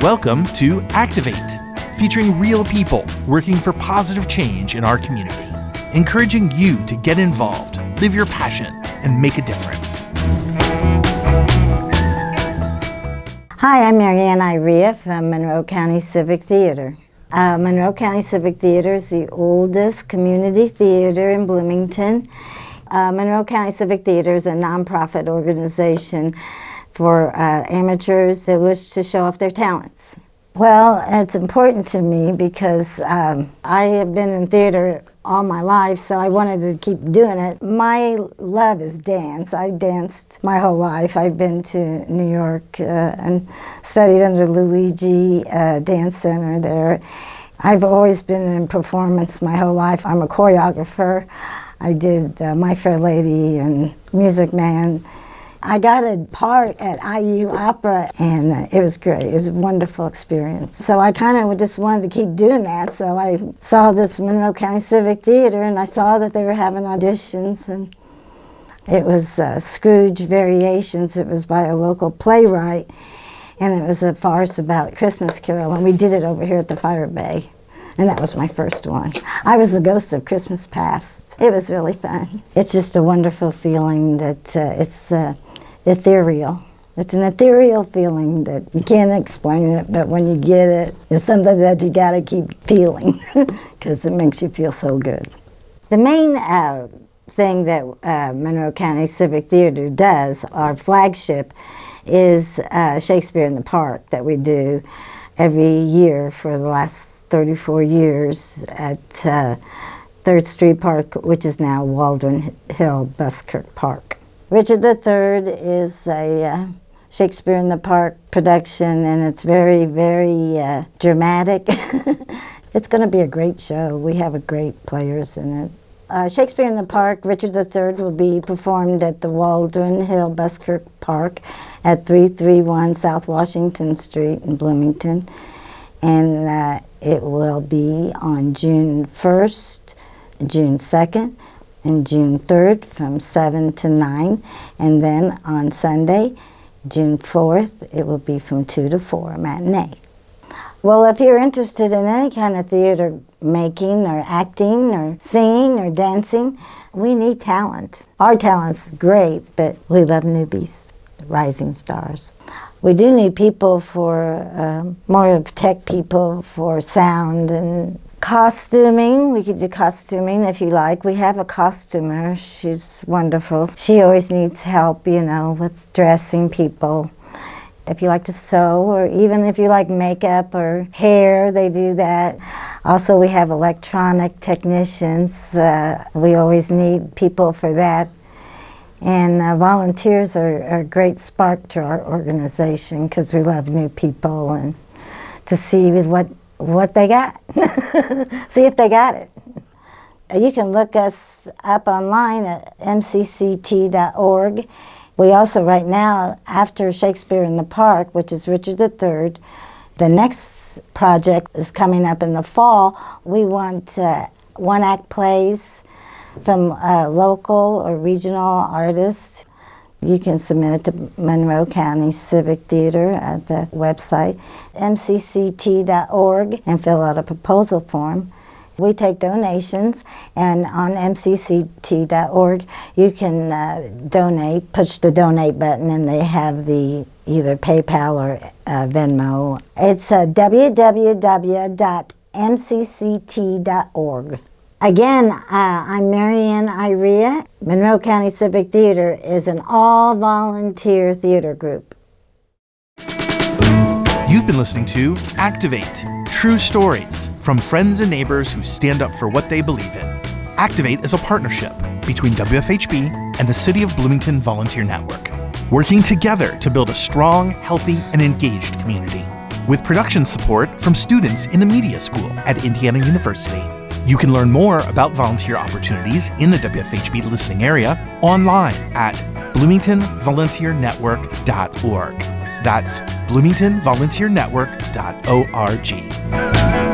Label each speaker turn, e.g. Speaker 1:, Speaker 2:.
Speaker 1: Welcome to Activate, featuring real people working for positive change in our community, encouraging you to get involved, live your passion, and make a difference.
Speaker 2: Hi, I'm Maryann Iaria from Monroe County Civic Theater. Uh, Monroe County Civic Theater is the oldest community theater in Bloomington. Uh, Monroe County Civic Theater is a nonprofit organization for uh, amateurs that wish to show off their talents. Well, it's important to me because um, I have been in theater all my life, so I wanted to keep doing it. My love is dance. I've danced my whole life. I've been to New York uh, and studied under Luigi uh, Dance Center there. I've always been in performance my whole life. I'm a choreographer. I did uh, My Fair Lady and Music Man. I got a part at IU Opera, and uh, it was great. It was a wonderful experience. So I kind of just wanted to keep doing that. So I saw this Monroe County Civic Theater, and I saw that they were having auditions, and it was uh, Scrooge Variations. It was by a local playwright, and it was a farce about Christmas Carol, and we did it over here at the Fire Bay. And that was my first one. I was the ghost of Christmas past. It was really fun. It's just a wonderful feeling that uh, it's uh, ethereal. It's an ethereal feeling that you can't explain it, but when you get it, it's something that you got to keep feeling because it makes you feel so good. The main uh, thing that uh, Monroe County Civic Theater does, our flagship, is uh, Shakespeare in the Park that we do every year for the last 34 years at uh, Third Street Park, which is now Waldron Hill Buskirk Park. Richard III is a uh, Shakespeare in the Park production, and it's very, very uh, dramatic. it's going to be a great show. We have a great players in it. Uh, Shakespeare in the Park, Richard III, will be performed at the Waldron Hill Buskirk Park at 331 South Washington Street in Bloomington. And uh, it will be on June 1st, June 2nd, and June 3rd from 7 to 9. And then on Sunday, June 4th, it will be from 2 to 4, matinee. Well, if you're interested in any kind of theater making or acting or singing or dancing, we need talent. Our talent's great, but we love newbies, rising stars. We do need people for um, more of tech people for sound and Costuming, we could do costuming if you like. We have a costumer, she's wonderful. She always needs help, you know, with dressing people. If you like to sew, or even if you like makeup or hair, they do that. Also, we have electronic technicians. Uh, we always need people for that. And uh, volunteers are, are, a great spark to our organization because we love new people and to see what what they got. See if they got it. You can look us up online at mcct.org. We also, right now, after Shakespeare in the Park, which is Richard III, the next project is coming up in the fall. We want uh, one act plays from uh, local or regional artists you can submit it to Monroe County Civic Theater at the website, mcct.org, and fill out a proposal form. We take donations, and on mcct.org, you can uh, donate, push the donate button, and they have the either PayPal or uh, Venmo. It's uh, www.mcct.org. Again, uh, I'm Maryann Iaria. Monroe County Civic Theater is an all volunteer theater group.
Speaker 1: You've been listening to Activate True Stories from friends and neighbors who stand up for what they believe in. Activate is a partnership between WFHB and the City of Bloomington Volunteer Network, working together to build a strong, healthy, and engaged community. With production support from students in the media school at Indiana University. You can learn more about volunteer opportunities in the WFHB listening area online at bloomingtonvolunteernetwork.org. That's bloomingtonvolunteernetwork.org.